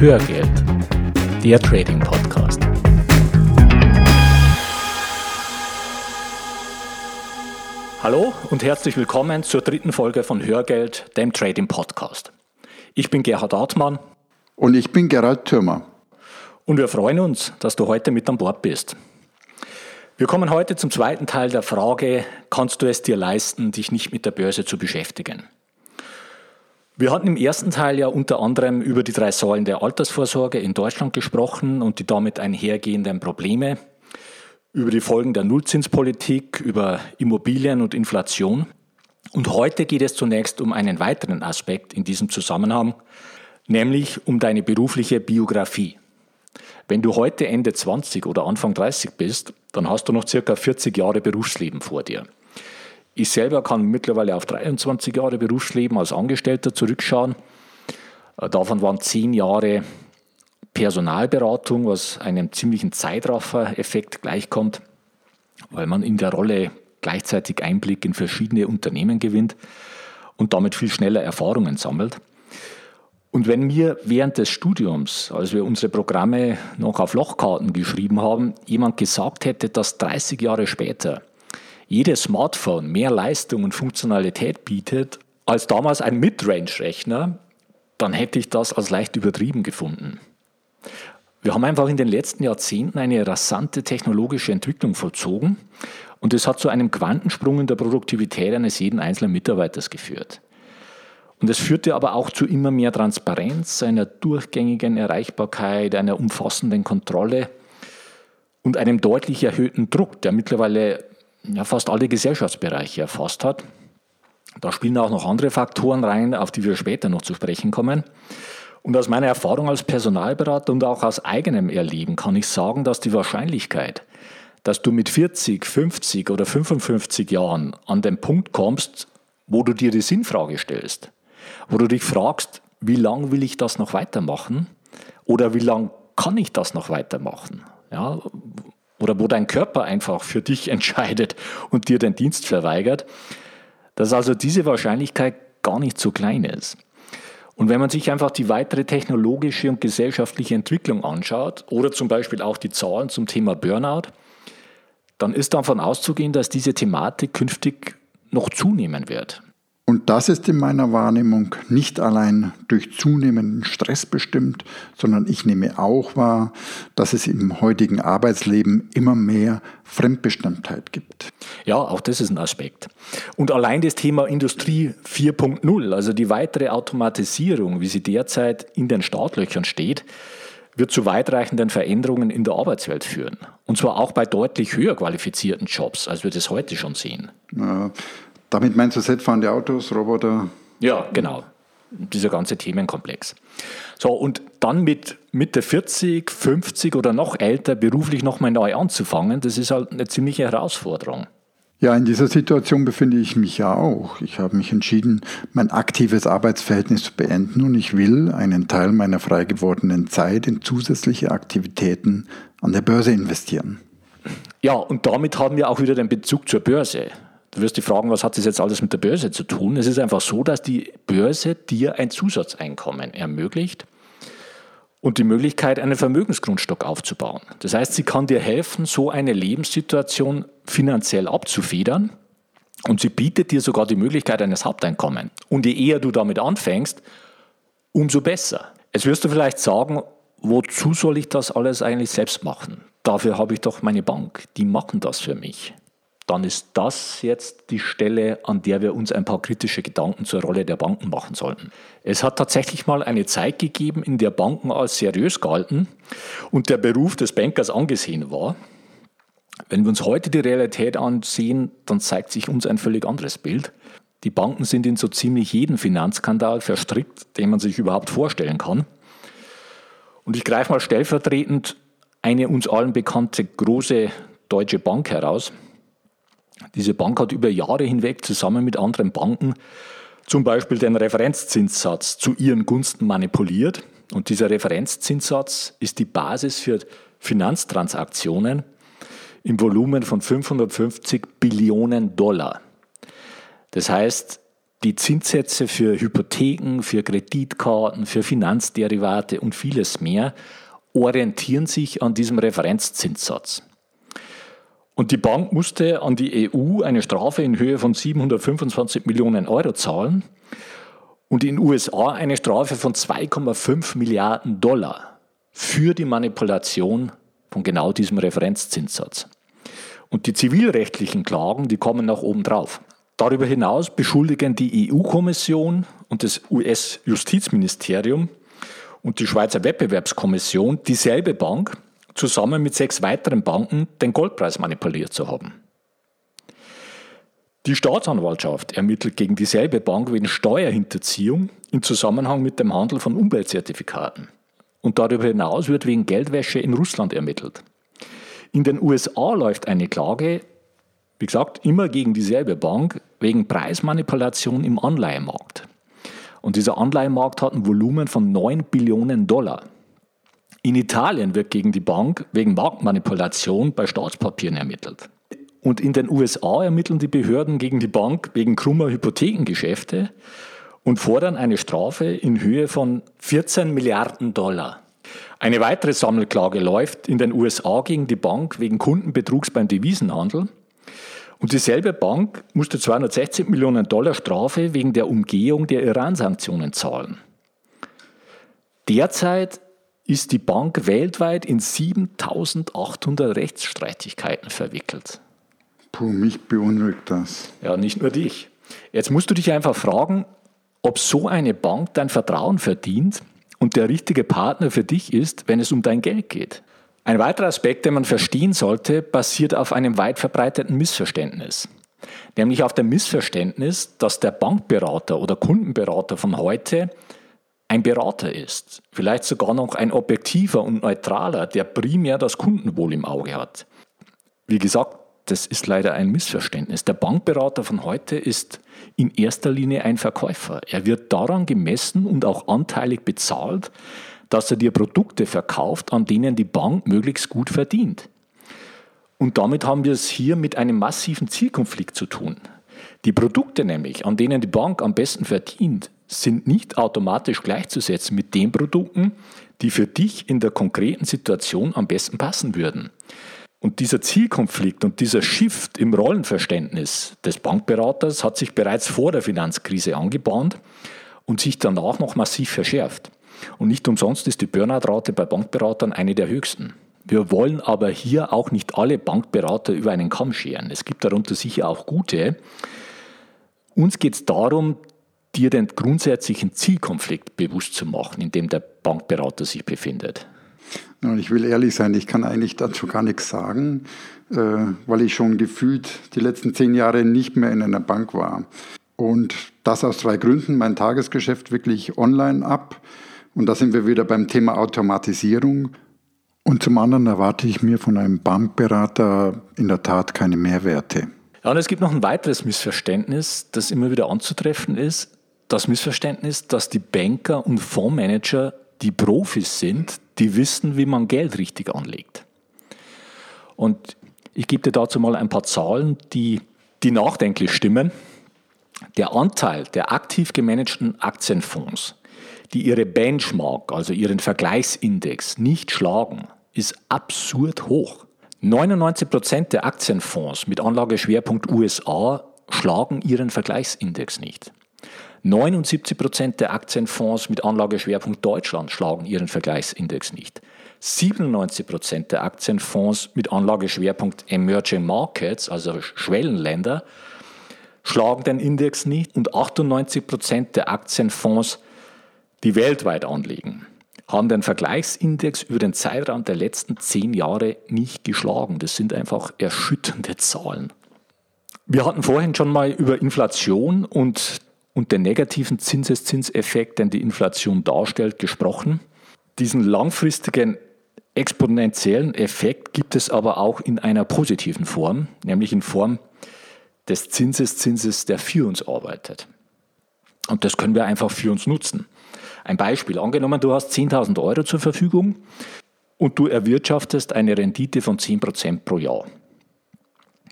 Hörgeld, der Trading Podcast. Hallo und herzlich willkommen zur dritten Folge von Hörgeld, dem Trading Podcast. Ich bin Gerhard Artmann. Und ich bin Gerald Thürmer. Und wir freuen uns, dass du heute mit an Bord bist. Wir kommen heute zum zweiten Teil der Frage, kannst du es dir leisten, dich nicht mit der Börse zu beschäftigen? Wir hatten im ersten Teil ja unter anderem über die drei Säulen der Altersvorsorge in Deutschland gesprochen und die damit einhergehenden Probleme, über die Folgen der Nullzinspolitik, über Immobilien und Inflation. Und heute geht es zunächst um einen weiteren Aspekt in diesem Zusammenhang, nämlich um deine berufliche Biografie. Wenn du heute Ende 20 oder Anfang 30 bist, dann hast du noch circa 40 Jahre Berufsleben vor dir. Ich selber kann mittlerweile auf 23 Jahre Berufsleben als Angestellter zurückschauen. Äh, davon waren 10 Jahre Personalberatung, was einem ziemlichen Zeitraffer-Effekt gleichkommt, weil man in der Rolle gleichzeitig Einblick in verschiedene Unternehmen gewinnt und damit viel schneller Erfahrungen sammelt. Und wenn mir während des Studiums, als wir unsere Programme noch auf Lochkarten geschrieben haben, jemand gesagt hätte, dass 30 Jahre später jedes Smartphone mehr Leistung und Funktionalität bietet als damals ein Midrange-Rechner, dann hätte ich das als leicht übertrieben gefunden. Wir haben einfach in den letzten Jahrzehnten eine rasante technologische Entwicklung vollzogen und es hat zu einem Quantensprung in der Produktivität eines jeden einzelnen Mitarbeiters geführt. Und es führte aber auch zu immer mehr Transparenz, einer durchgängigen Erreichbarkeit, einer umfassenden Kontrolle und einem deutlich erhöhten Druck, der mittlerweile ja, fast alle Gesellschaftsbereiche erfasst hat. Da spielen auch noch andere Faktoren rein, auf die wir später noch zu sprechen kommen. Und aus meiner Erfahrung als Personalberater und auch aus eigenem Erleben kann ich sagen, dass die Wahrscheinlichkeit, dass du mit 40, 50 oder 55 Jahren an den Punkt kommst, wo du dir die Sinnfrage stellst, wo du dich fragst, wie lange will ich das noch weitermachen oder wie lange kann ich das noch weitermachen? Ja, oder wo dein Körper einfach für dich entscheidet und dir den Dienst verweigert, dass also diese Wahrscheinlichkeit gar nicht so klein ist. Und wenn man sich einfach die weitere technologische und gesellschaftliche Entwicklung anschaut oder zum Beispiel auch die Zahlen zum Thema Burnout, dann ist davon auszugehen, dass diese Thematik künftig noch zunehmen wird. Und das ist in meiner Wahrnehmung nicht allein durch zunehmenden Stress bestimmt, sondern ich nehme auch wahr, dass es im heutigen Arbeitsleben immer mehr Fremdbestimmtheit gibt. Ja, auch das ist ein Aspekt. Und allein das Thema Industrie 4.0, also die weitere Automatisierung, wie sie derzeit in den Startlöchern steht, wird zu weitreichenden Veränderungen in der Arbeitswelt führen. Und zwar auch bei deutlich höher qualifizierten Jobs, als wir das heute schon sehen. Ja, damit meinst du selbstfahrende Autos, Roboter? Ja, genau. Dieser ganze Themenkomplex. So, und dann mit Mitte 40, 50 oder noch älter beruflich nochmal neu anzufangen, das ist halt eine ziemliche Herausforderung. Ja, in dieser Situation befinde ich mich ja auch. Ich habe mich entschieden, mein aktives Arbeitsverhältnis zu beenden und ich will einen Teil meiner frei gewordenen Zeit in zusätzliche Aktivitäten an der Börse investieren. Ja, und damit haben wir auch wieder den Bezug zur Börse. Du wirst dich fragen, was hat das jetzt alles mit der Börse zu tun? Es ist einfach so, dass die Börse dir ein Zusatzeinkommen ermöglicht und die Möglichkeit, einen Vermögensgrundstock aufzubauen. Das heißt, sie kann dir helfen, so eine Lebenssituation finanziell abzufedern und sie bietet dir sogar die Möglichkeit eines Haupteinkommens. Und je eher du damit anfängst, umso besser. Jetzt wirst du vielleicht sagen, wozu soll ich das alles eigentlich selbst machen? Dafür habe ich doch meine Bank, die machen das für mich dann ist das jetzt die Stelle, an der wir uns ein paar kritische Gedanken zur Rolle der Banken machen sollten. Es hat tatsächlich mal eine Zeit gegeben, in der Banken als seriös galten und der Beruf des Bankers angesehen war. Wenn wir uns heute die Realität ansehen, dann zeigt sich uns ein völlig anderes Bild. Die Banken sind in so ziemlich jeden Finanzskandal verstrickt, den man sich überhaupt vorstellen kann. Und ich greife mal stellvertretend eine uns allen bekannte große deutsche Bank heraus, diese Bank hat über Jahre hinweg zusammen mit anderen Banken zum Beispiel den Referenzzinssatz zu ihren Gunsten manipuliert. Und dieser Referenzzinssatz ist die Basis für Finanztransaktionen im Volumen von 550 Billionen Dollar. Das heißt, Die Zinssätze für Hypotheken, für Kreditkarten, für Finanzderivate und vieles mehr orientieren sich an diesem Referenzzinssatz. Und die Bank musste an die EU eine Strafe in Höhe von 725 Millionen Euro zahlen und in den USA eine Strafe von 2,5 Milliarden Dollar für die Manipulation von genau diesem Referenzzinssatz. Und die zivilrechtlichen Klagen, die kommen nach oben drauf. Darüber hinaus beschuldigen die EU-Kommission und das US-Justizministerium und die Schweizer Wettbewerbskommission dieselbe Bank zusammen mit sechs weiteren Banken den Goldpreis manipuliert zu haben. Die Staatsanwaltschaft ermittelt gegen dieselbe Bank wegen Steuerhinterziehung im Zusammenhang mit dem Handel von Umweltzertifikaten. Und darüber hinaus wird wegen Geldwäsche in Russland ermittelt. In den USA läuft eine Klage wie gesagt, immer gegen dieselbe Bank wegen Preismanipulation im Anleihemarkt. Und dieser Anleihemarkt hat ein Volumen von 9 Billionen Dollar. In Italien wird gegen die Bank wegen Marktmanipulation bei Staatspapieren ermittelt. Und in den USA ermitteln die Behörden gegen die Bank wegen krummer Hypothekengeschäfte und fordern eine Strafe in Höhe von 14 Milliarden Dollar. Eine weitere Sammelklage läuft in den USA gegen die Bank wegen Kundenbetrugs beim Devisenhandel und dieselbe Bank musste 260 Millionen Dollar Strafe wegen der Umgehung der Iran-Sanktionen zahlen. Derzeit ist die Bank weltweit in 7800 Rechtsstreitigkeiten verwickelt. Puh, mich beunruhigt das. Ja, nicht nur dich. Jetzt musst du dich einfach fragen, ob so eine Bank dein Vertrauen verdient und der richtige Partner für dich ist, wenn es um dein Geld geht. Ein weiterer Aspekt, den man verstehen sollte, basiert auf einem weit verbreiteten Missverständnis. Nämlich auf dem Missverständnis, dass der Bankberater oder Kundenberater von heute ein Berater ist. Vielleicht sogar noch ein objektiver und neutraler, der primär das Kundenwohl im Auge hat. Wie gesagt, das ist leider ein Missverständnis. Der Bankberater von heute ist in erster Linie ein Verkäufer. Er wird daran gemessen und auch anteilig bezahlt, dass er dir Produkte verkauft, an denen die Bank möglichst gut verdient. Und damit haben wir es hier mit einem massiven Zielkonflikt zu tun. Die Produkte nämlich, an denen die Bank am besten verdient, sind nicht automatisch gleichzusetzen mit den Produkten, die für dich in der konkreten Situation am besten passen würden. Und dieser Zielkonflikt und dieser Shift im Rollenverständnis des Bankberaters hat sich bereits vor der Finanzkrise angebahnt und sich danach noch massiv verschärft. Und nicht umsonst ist die Burnout-Rate bei Bankberatern eine der höchsten. Wir wollen aber hier auch nicht alle Bankberater über einen Kamm scheren. Es gibt darunter sicher auch gute. Uns geht es darum, dir den grundsätzlichen Zielkonflikt bewusst zu machen, in dem der Bankberater sich befindet. Und ich will ehrlich sein, ich kann eigentlich dazu gar nichts sagen, äh, weil ich schon gefühlt die letzten zehn Jahre nicht mehr in einer Bank war. Und das aus drei Gründen. Mein Tagesgeschäft wirklich online ab und da sind wir wieder beim Thema Automatisierung. Und zum anderen erwarte ich mir von einem Bankberater in der Tat keine Mehrwerte. Ja, und es gibt noch ein weiteres Missverständnis, das immer wieder anzutreffen ist. Das Missverständnis, dass die Banker und Fondsmanager die Profis sind, die wissen, wie man Geld richtig anlegt. Und ich gebe dir dazu mal ein paar Zahlen, die, die nachdenklich stimmen. Der Anteil der aktiv gemanagten Aktienfonds die ihre Benchmark, also ihren Vergleichsindex, nicht schlagen, ist absurd hoch. 99% der Aktienfonds mit Anlageschwerpunkt USA schlagen ihren Vergleichsindex nicht. 79% der Aktienfonds mit Anlageschwerpunkt Deutschland schlagen ihren Vergleichsindex nicht. 97% der Aktienfonds mit Anlageschwerpunkt Emerging Markets, also Schwellenländer, schlagen den Index nicht und 98% der Aktienfonds die weltweit anlegen, haben den Vergleichsindex über den Zeitraum der letzten zehn Jahre nicht geschlagen. Das sind einfach erschütternde Zahlen. Wir hatten vorhin schon mal über Inflation und, und den negativen Zinseszinseffekt, den die Inflation darstellt, gesprochen. Diesen langfristigen exponentiellen Effekt gibt es aber auch in einer positiven Form, nämlich in Form des Zinseszinses, der für uns arbeitet. Und das können wir einfach für uns nutzen. Ein Beispiel, angenommen, du hast 10.000 Euro zur Verfügung und du erwirtschaftest eine Rendite von 10% pro Jahr.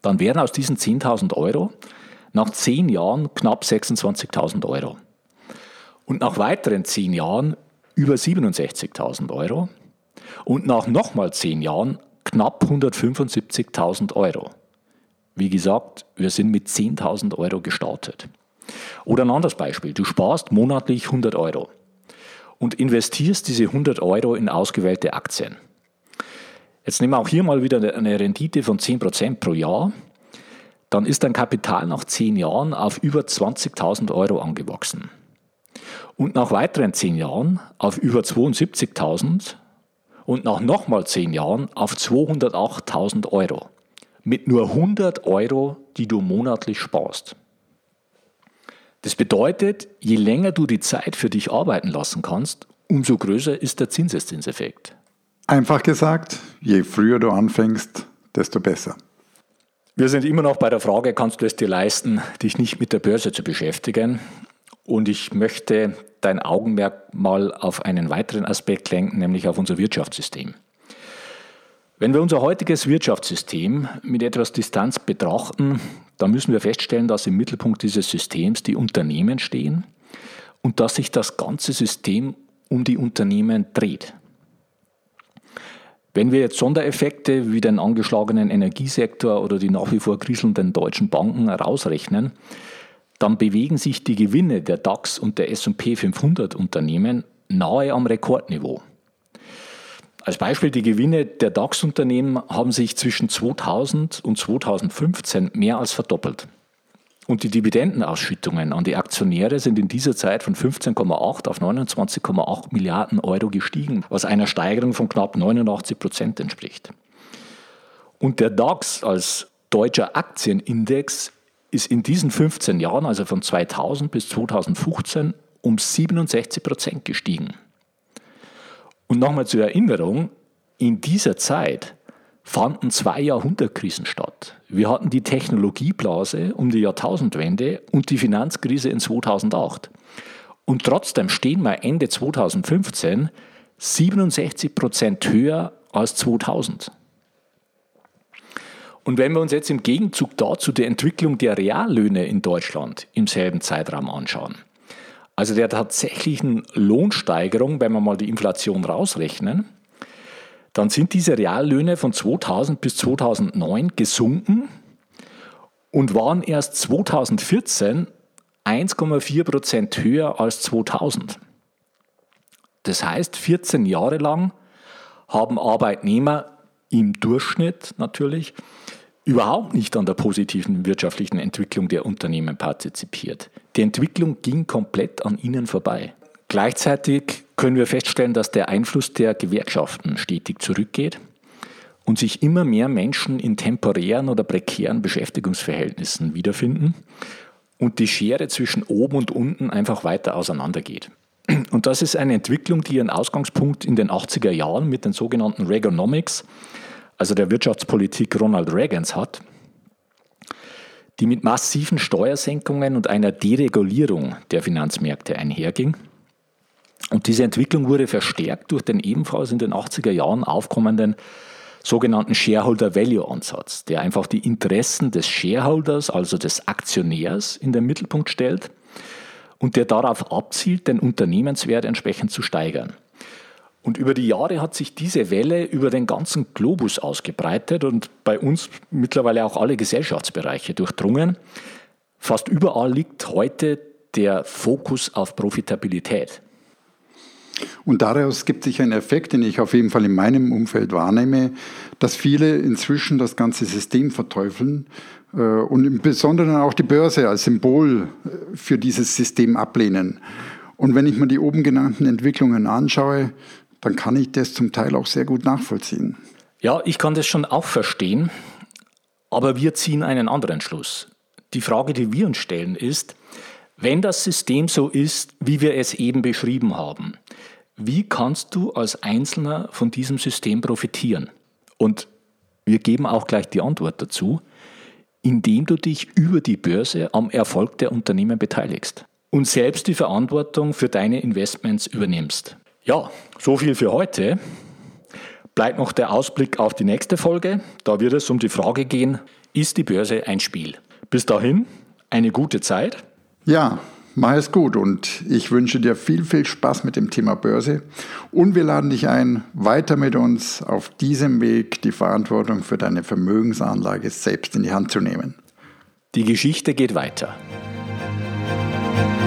Dann wären aus diesen 10.000 Euro nach zehn Jahren knapp 26.000 Euro. Und nach weiteren zehn Jahren über 67.000 Euro. Und nach nochmal zehn Jahren knapp 175.000 Euro. Wie gesagt, wir sind mit 10.000 Euro gestartet. Oder ein anderes Beispiel. Du sparst monatlich 100 Euro und investierst diese 100 Euro in ausgewählte Aktien. Jetzt nehmen wir auch hier mal wieder eine Rendite von 10% pro Jahr. Dann ist dein Kapital nach 10 Jahren auf über 20.000 Euro angewachsen. Und nach weiteren 10 Jahren auf über 72.000 und nach nochmal 10 Jahren auf 208.000 Euro. Mit nur 100 Euro, die du monatlich sparst. Das bedeutet, je länger du die Zeit für dich arbeiten lassen kannst, umso größer ist der Zinseszinseffekt. Einfach gesagt, je früher du anfängst, desto besser. Wir sind immer noch bei der Frage, kannst du es dir leisten, dich nicht mit der Börse zu beschäftigen? Und ich möchte dein Augenmerk mal auf einen weiteren Aspekt lenken, nämlich auf unser Wirtschaftssystem. Wenn wir unser heutiges Wirtschaftssystem mit etwas Distanz betrachten, dann müssen wir feststellen, dass im Mittelpunkt dieses Systems die Unternehmen stehen und dass sich das ganze System um die Unternehmen dreht. Wenn wir jetzt Sondereffekte wie den angeschlagenen Energiesektor oder die nach wie vor kriselnden deutschen Banken herausrechnen, dann bewegen sich die Gewinne der DAX und der SP 500 Unternehmen nahe am Rekordniveau. Als Beispiel, die Gewinne der DAX-Unternehmen haben sich zwischen 2000 und 2015 mehr als verdoppelt. Und die Dividendenausschüttungen an die Aktionäre sind in dieser Zeit von 15,8 auf 29,8 Milliarden Euro gestiegen, was einer Steigerung von knapp 89 Prozent entspricht. Und der DAX als deutscher Aktienindex ist in diesen 15 Jahren, also von 2000 bis 2015, um 67 Prozent gestiegen. Und nochmal zur Erinnerung, in dieser Zeit fanden zwei Jahrhundertkrisen statt. Wir hatten die Technologieblase um die Jahrtausendwende und die Finanzkrise in 2008. Und trotzdem stehen wir Ende 2015 67 Prozent höher als 2000. Und wenn wir uns jetzt im Gegenzug dazu die Entwicklung der Reallöhne in Deutschland im selben Zeitraum anschauen, also der tatsächlichen Lohnsteigerung, wenn wir mal die Inflation rausrechnen, dann sind diese Reallöhne von 2000 bis 2009 gesunken und waren erst 2014 1,4 Prozent höher als 2000. Das heißt, 14 Jahre lang haben Arbeitnehmer im Durchschnitt natürlich überhaupt nicht an der positiven wirtschaftlichen Entwicklung der Unternehmen partizipiert. Die Entwicklung ging komplett an ihnen vorbei. Gleichzeitig können wir feststellen, dass der Einfluss der Gewerkschaften stetig zurückgeht und sich immer mehr Menschen in temporären oder prekären Beschäftigungsverhältnissen wiederfinden und die Schere zwischen oben und unten einfach weiter auseinandergeht. Und das ist eine Entwicklung, die ihren Ausgangspunkt in den 80er Jahren mit den sogenannten Reaganomics also der Wirtschaftspolitik Ronald Reagans hat, die mit massiven Steuersenkungen und einer Deregulierung der Finanzmärkte einherging. Und diese Entwicklung wurde verstärkt durch den ebenfalls in den 80er Jahren aufkommenden sogenannten Shareholder Value Ansatz, der einfach die Interessen des Shareholders, also des Aktionärs, in den Mittelpunkt stellt und der darauf abzielt, den Unternehmenswert entsprechend zu steigern. Und über die Jahre hat sich diese Welle über den ganzen Globus ausgebreitet und bei uns mittlerweile auch alle Gesellschaftsbereiche durchdrungen. Fast überall liegt heute der Fokus auf Profitabilität. Und daraus gibt sich ein Effekt, den ich auf jeden Fall in meinem Umfeld wahrnehme, dass viele inzwischen das ganze System verteufeln äh, und im Besonderen auch die Börse als Symbol äh, für dieses System ablehnen. Und wenn ich mir die oben genannten Entwicklungen anschaue, dann kann ich das zum Teil auch sehr gut nachvollziehen. Ja, ich kann das schon auch verstehen, aber wir ziehen einen anderen Schluss. Die Frage, die wir uns stellen, ist, wenn das System so ist, wie wir es eben beschrieben haben, wie kannst du als Einzelner von diesem System profitieren? Und wir geben auch gleich die Antwort dazu, indem du dich über die Börse am Erfolg der Unternehmen beteiligst und selbst die Verantwortung für deine Investments übernimmst. Ja, so viel für heute. Bleibt noch der Ausblick auf die nächste Folge. Da wird es um die Frage gehen, ist die Börse ein Spiel? Bis dahin, eine gute Zeit. Ja, mach es gut und ich wünsche dir viel, viel Spaß mit dem Thema Börse und wir laden dich ein, weiter mit uns auf diesem Weg die Verantwortung für deine Vermögensanlage selbst in die Hand zu nehmen. Die Geschichte geht weiter.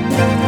Musik